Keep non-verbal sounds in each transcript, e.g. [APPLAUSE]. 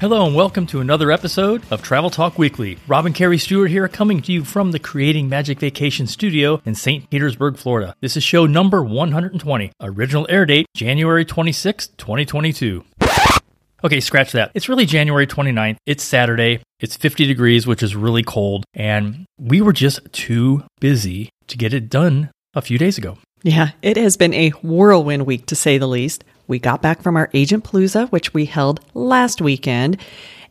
Hello and welcome to another episode of Travel Talk Weekly. Rob and Carrie Stewart here, coming to you from the Creating Magic Vacation Studio in St. Petersburg, Florida. This is show number 120. Original air date January 26, 2022. Okay, scratch that. It's really January 29th. It's Saturday. It's 50 degrees, which is really cold. And we were just too busy to get it done a few days ago. Yeah, it has been a whirlwind week to say the least. We got back from our Agent Palooza, which we held last weekend.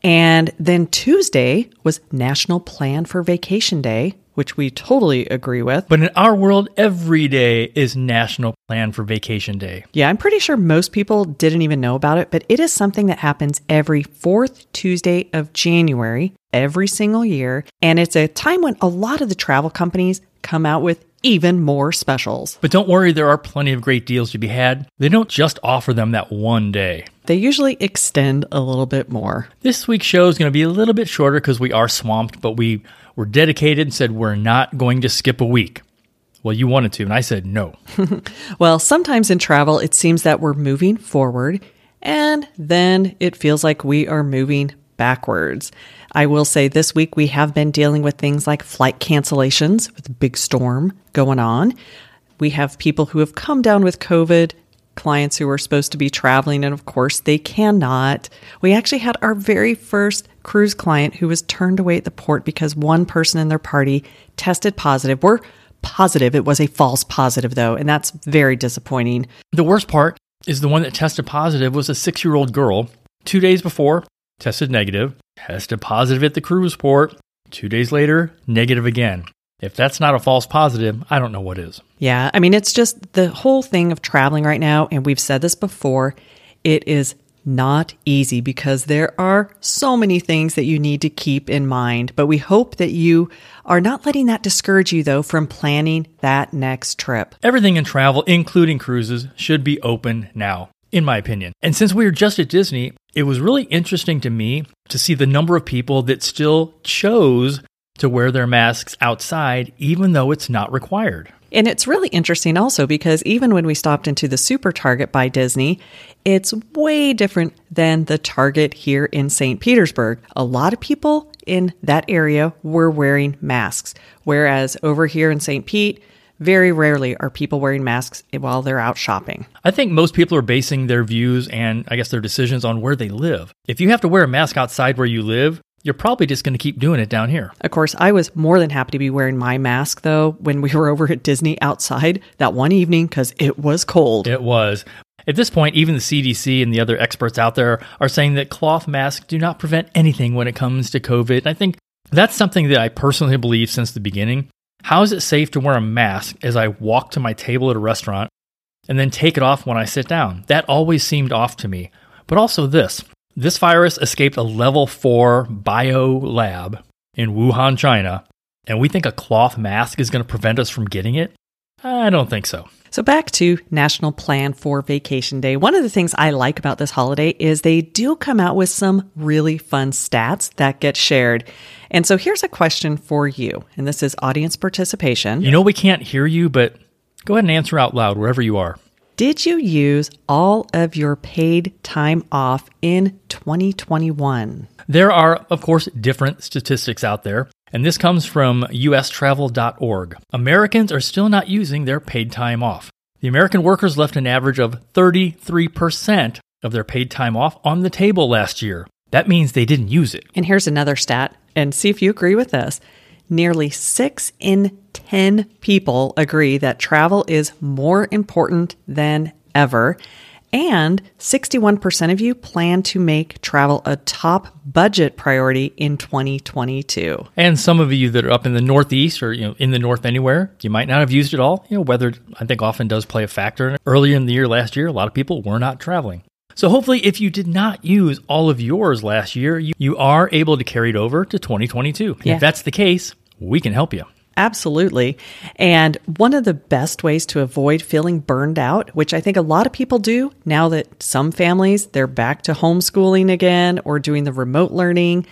And then Tuesday was National Plan for Vacation Day, which we totally agree with. But in our world, every day is National Plan for Vacation Day. Yeah, I'm pretty sure most people didn't even know about it, but it is something that happens every fourth Tuesday of January every single year. And it's a time when a lot of the travel companies come out with even more specials. But don't worry, there are plenty of great deals to be had. They don't just offer them that one day. They usually extend a little bit more. This week's show is going to be a little bit shorter because we are swamped, but we were dedicated and said we're not going to skip a week. Well, you wanted to, and I said no. [LAUGHS] well, sometimes in travel, it seems that we're moving forward, and then it feels like we are moving backwards. I will say this week we have been dealing with things like flight cancellations with a big storm going on. We have people who have come down with COVID, clients who are supposed to be traveling, and of course they cannot. We actually had our very first cruise client who was turned away at the port because one person in their party tested positive. We're positive it was a false positive though, and that's very disappointing. The worst part is the one that tested positive was a six year old girl. Two days before, tested negative, tested positive at the cruise port. Two days later, negative again. If that's not a false positive, I don't know what is. Yeah, I mean, it's just the whole thing of traveling right now, and we've said this before, it is not easy because there are so many things that you need to keep in mind. But we hope that you are not letting that discourage you, though, from planning that next trip. Everything in travel, including cruises, should be open now in my opinion. And since we were just at Disney, it was really interesting to me to see the number of people that still chose to wear their masks outside, even though it's not required. And it's really interesting also because even when we stopped into the Super Target by Disney, it's way different than the Target here in St. Petersburg. A lot of people in that area were wearing masks, whereas over here in St. Pete, very rarely are people wearing masks while they're out shopping. I think most people are basing their views and I guess their decisions on where they live. If you have to wear a mask outside where you live, you're probably just going to keep doing it down here. Of course, I was more than happy to be wearing my mask though when we [LAUGHS] were over at Disney outside that one evening because it was cold. It was. At this point, even the CDC and the other experts out there are saying that cloth masks do not prevent anything when it comes to COVID. And I think that's something that I personally believe since the beginning. How is it safe to wear a mask as I walk to my table at a restaurant and then take it off when I sit down? That always seemed off to me. But also this this virus escaped a level 4 bio lab in Wuhan, China, and we think a cloth mask is going to prevent us from getting it? I don't think so. So, back to National Plan for Vacation Day. One of the things I like about this holiday is they do come out with some really fun stats that get shared. And so, here's a question for you, and this is audience participation. You know, we can't hear you, but go ahead and answer out loud wherever you are. Did you use all of your paid time off in 2021? There are, of course, different statistics out there. And this comes from ustravel.org. Americans are still not using their paid time off. The American workers left an average of 33% of their paid time off on the table last year. That means they didn't use it. And here's another stat, and see if you agree with this. Nearly 6 in 10 people agree that travel is more important than ever. And 61% of you plan to make travel a top budget priority in 2022. And some of you that are up in the Northeast or you know in the North anywhere, you might not have used it all. You know, weather I think often does play a factor. Earlier in the year last year, a lot of people were not traveling. So hopefully, if you did not use all of yours last year, you, you are able to carry it over to 2022. Yeah. If that's the case, we can help you. Absolutely. And one of the best ways to avoid feeling burned out, which I think a lot of people do now that some families they're back to homeschooling again or doing the remote learning,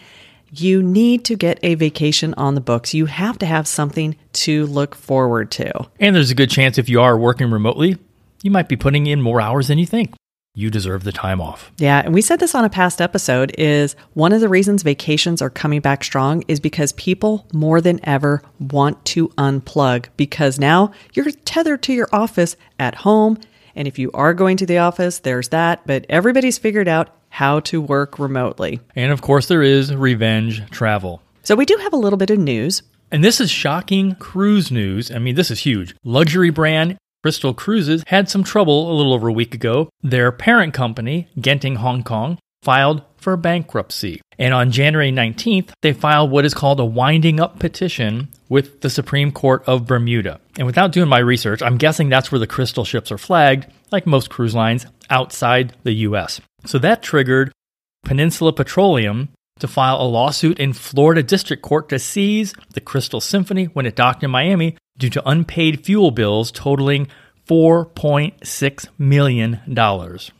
you need to get a vacation on the books. You have to have something to look forward to. And there's a good chance if you are working remotely, you might be putting in more hours than you think. You deserve the time off. Yeah, and we said this on a past episode is one of the reasons vacations are coming back strong is because people more than ever want to unplug because now you're tethered to your office at home and if you are going to the office, there's that, but everybody's figured out how to work remotely. And of course, there is revenge travel. So we do have a little bit of news. And this is shocking cruise news. I mean, this is huge. Luxury brand Crystal Cruises had some trouble a little over a week ago. Their parent company, Genting Hong Kong, filed for bankruptcy. And on January 19th, they filed what is called a winding up petition with the Supreme Court of Bermuda. And without doing my research, I'm guessing that's where the Crystal ships are flagged, like most cruise lines, outside the US. So that triggered Peninsula Petroleum to file a lawsuit in Florida District Court to seize the Crystal Symphony when it docked in Miami due to unpaid fuel bills totaling $4.6 million.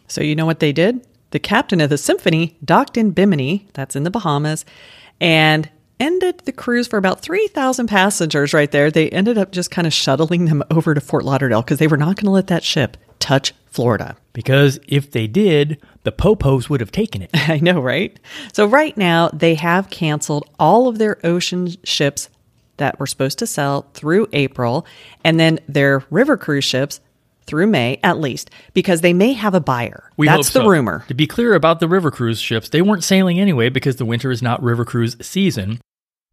So, you know what they did? The captain of the symphony docked in Bimini, that's in the Bahamas, and ended the cruise for about 3,000 passengers right there. They ended up just kind of shuttling them [LAUGHS] over to Fort Lauderdale because they were not going to let that ship touch Florida. Because if they did, the Popos would have taken it. [LAUGHS] I know, right? So, right now, they have canceled all of their ocean ships that were supposed to sell through April, and then their river cruise ships through May at least, because they may have a buyer. We That's the so. rumor. To be clear about the river cruise ships, they weren't sailing anyway because the winter is not river cruise season,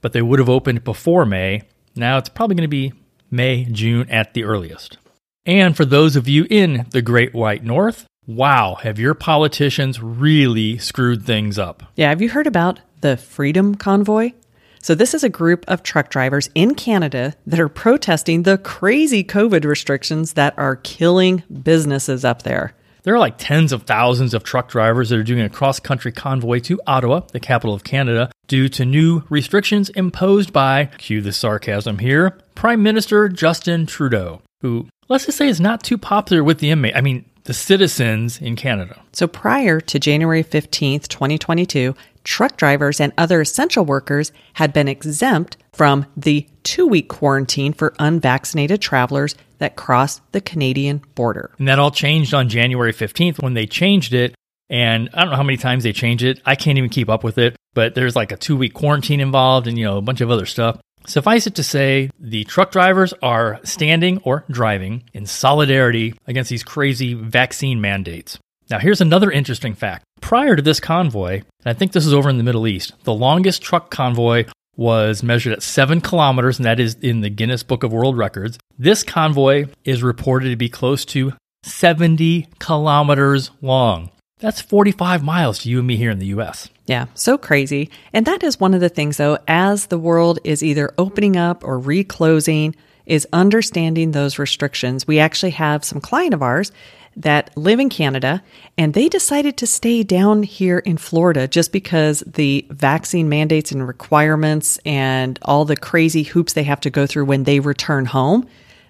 but they would have opened before May. Now it's probably going to be May, June at the earliest. And for those of you in the Great White North, wow, have your politicians really screwed things up? Yeah, have you heard about the Freedom Convoy? So, this is a group of truck drivers in Canada that are protesting the crazy COVID restrictions that are killing businesses up there. There are like tens of thousands of truck drivers that are doing a cross country convoy to Ottawa, the capital of Canada, due to new restrictions imposed by, cue the sarcasm here, Prime Minister Justin Trudeau, who, let's just say, it's not too popular with the inmate. I mean, the citizens in Canada. So, prior to January 15th, 2022, truck drivers and other essential workers had been exempt from the two week quarantine for unvaccinated travelers that cross the Canadian border. And that all changed on January 15th when they changed it. And I don't know how many times they changed it. I can't even keep up with it, but there's like a two week quarantine involved and, you know, a bunch of other stuff. Suffice it to say, the truck drivers are standing or driving in solidarity against these crazy vaccine mandates. Now, here's another interesting fact. Prior to this convoy, and I think this is over in the Middle East, the longest truck convoy was measured at seven kilometers, and that is in the Guinness Book of World Records. This convoy is reported to be close to 70 kilometers long. That's 45 miles to you and me here in the US. Yeah, so crazy. And that is one of the things, though, as the world is either opening up or reclosing, is understanding those restrictions. We actually have some client of ours that live in Canada and they decided to stay down here in Florida just because the vaccine mandates and requirements and all the crazy hoops they have to go through when they return home.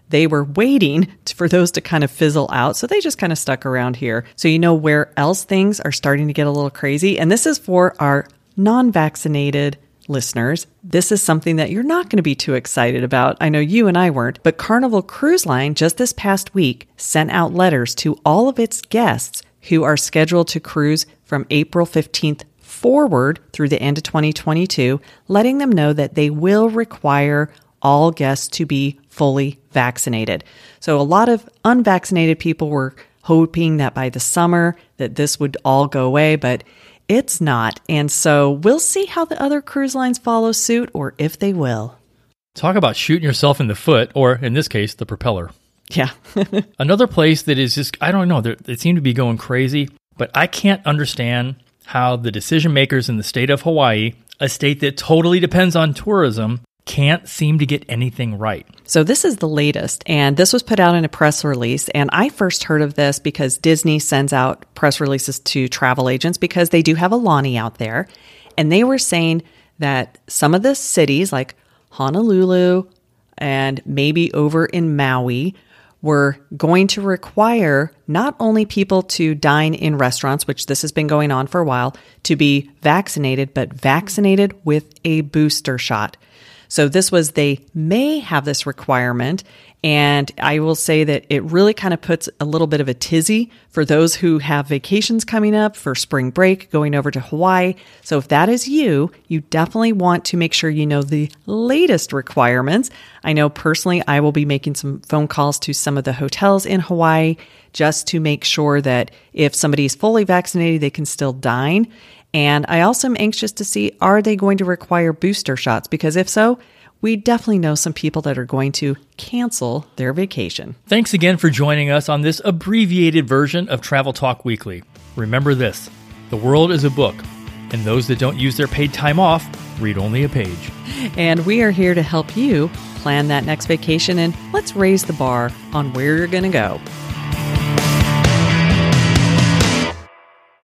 They were waiting for those to kind of fizzle out. So they just kind of stuck around here. So, you know where else things are starting to get a little crazy? And this is for our non vaccinated listeners. This is something that you're not going to be too excited about. I know you and I weren't, but Carnival Cruise Line just this past week sent out letters to all of its guests who are scheduled to cruise from April 15th forward through the end of 2022, letting them know that they will require all guests to be fully vaccinated. So a lot of unvaccinated people were hoping that by the summer that this would all go away, but it's not. And so we'll see how the other cruise lines follow suit or if they will. Talk about shooting yourself in the foot, or in this case, the propeller. Yeah. [LAUGHS] Another place that is just, I don't know, they seem to be going crazy, but I can't understand how the decision makers in the state of Hawaii, a state that totally depends on tourism, can't seem to get anything right. So, this is the latest, and this was put out in a press release. And I first heard of this because Disney sends out press releases to travel agents because they do have Aulani out there. And they were saying that some of the cities, like Honolulu and maybe over in Maui, were going to require not only people to dine in restaurants, which this has been going on for a while, to be vaccinated, but vaccinated with a booster shot. So this was they may have this requirement. And I will say that it really kind of puts a little bit of a tizzy for those who have vacations coming up for spring break going over to Hawaii. So if that is you, you definitely want to make sure you know the latest requirements. I know personally, I will be making some phone calls to some of the hotels in Hawaii just to make sure that if somebody is fully vaccinated, they can still dine. And I also am anxious to see are they going to require booster shots? Because if so, we definitely know some people that are going to cancel their vacation. Thanks again for joining us on this abbreviated version of Travel Talk Weekly. Remember this the world is a book, and those that don't use their paid time off read only a page. And we are here to help you plan that next vacation and let's raise the bar on where you're going to go.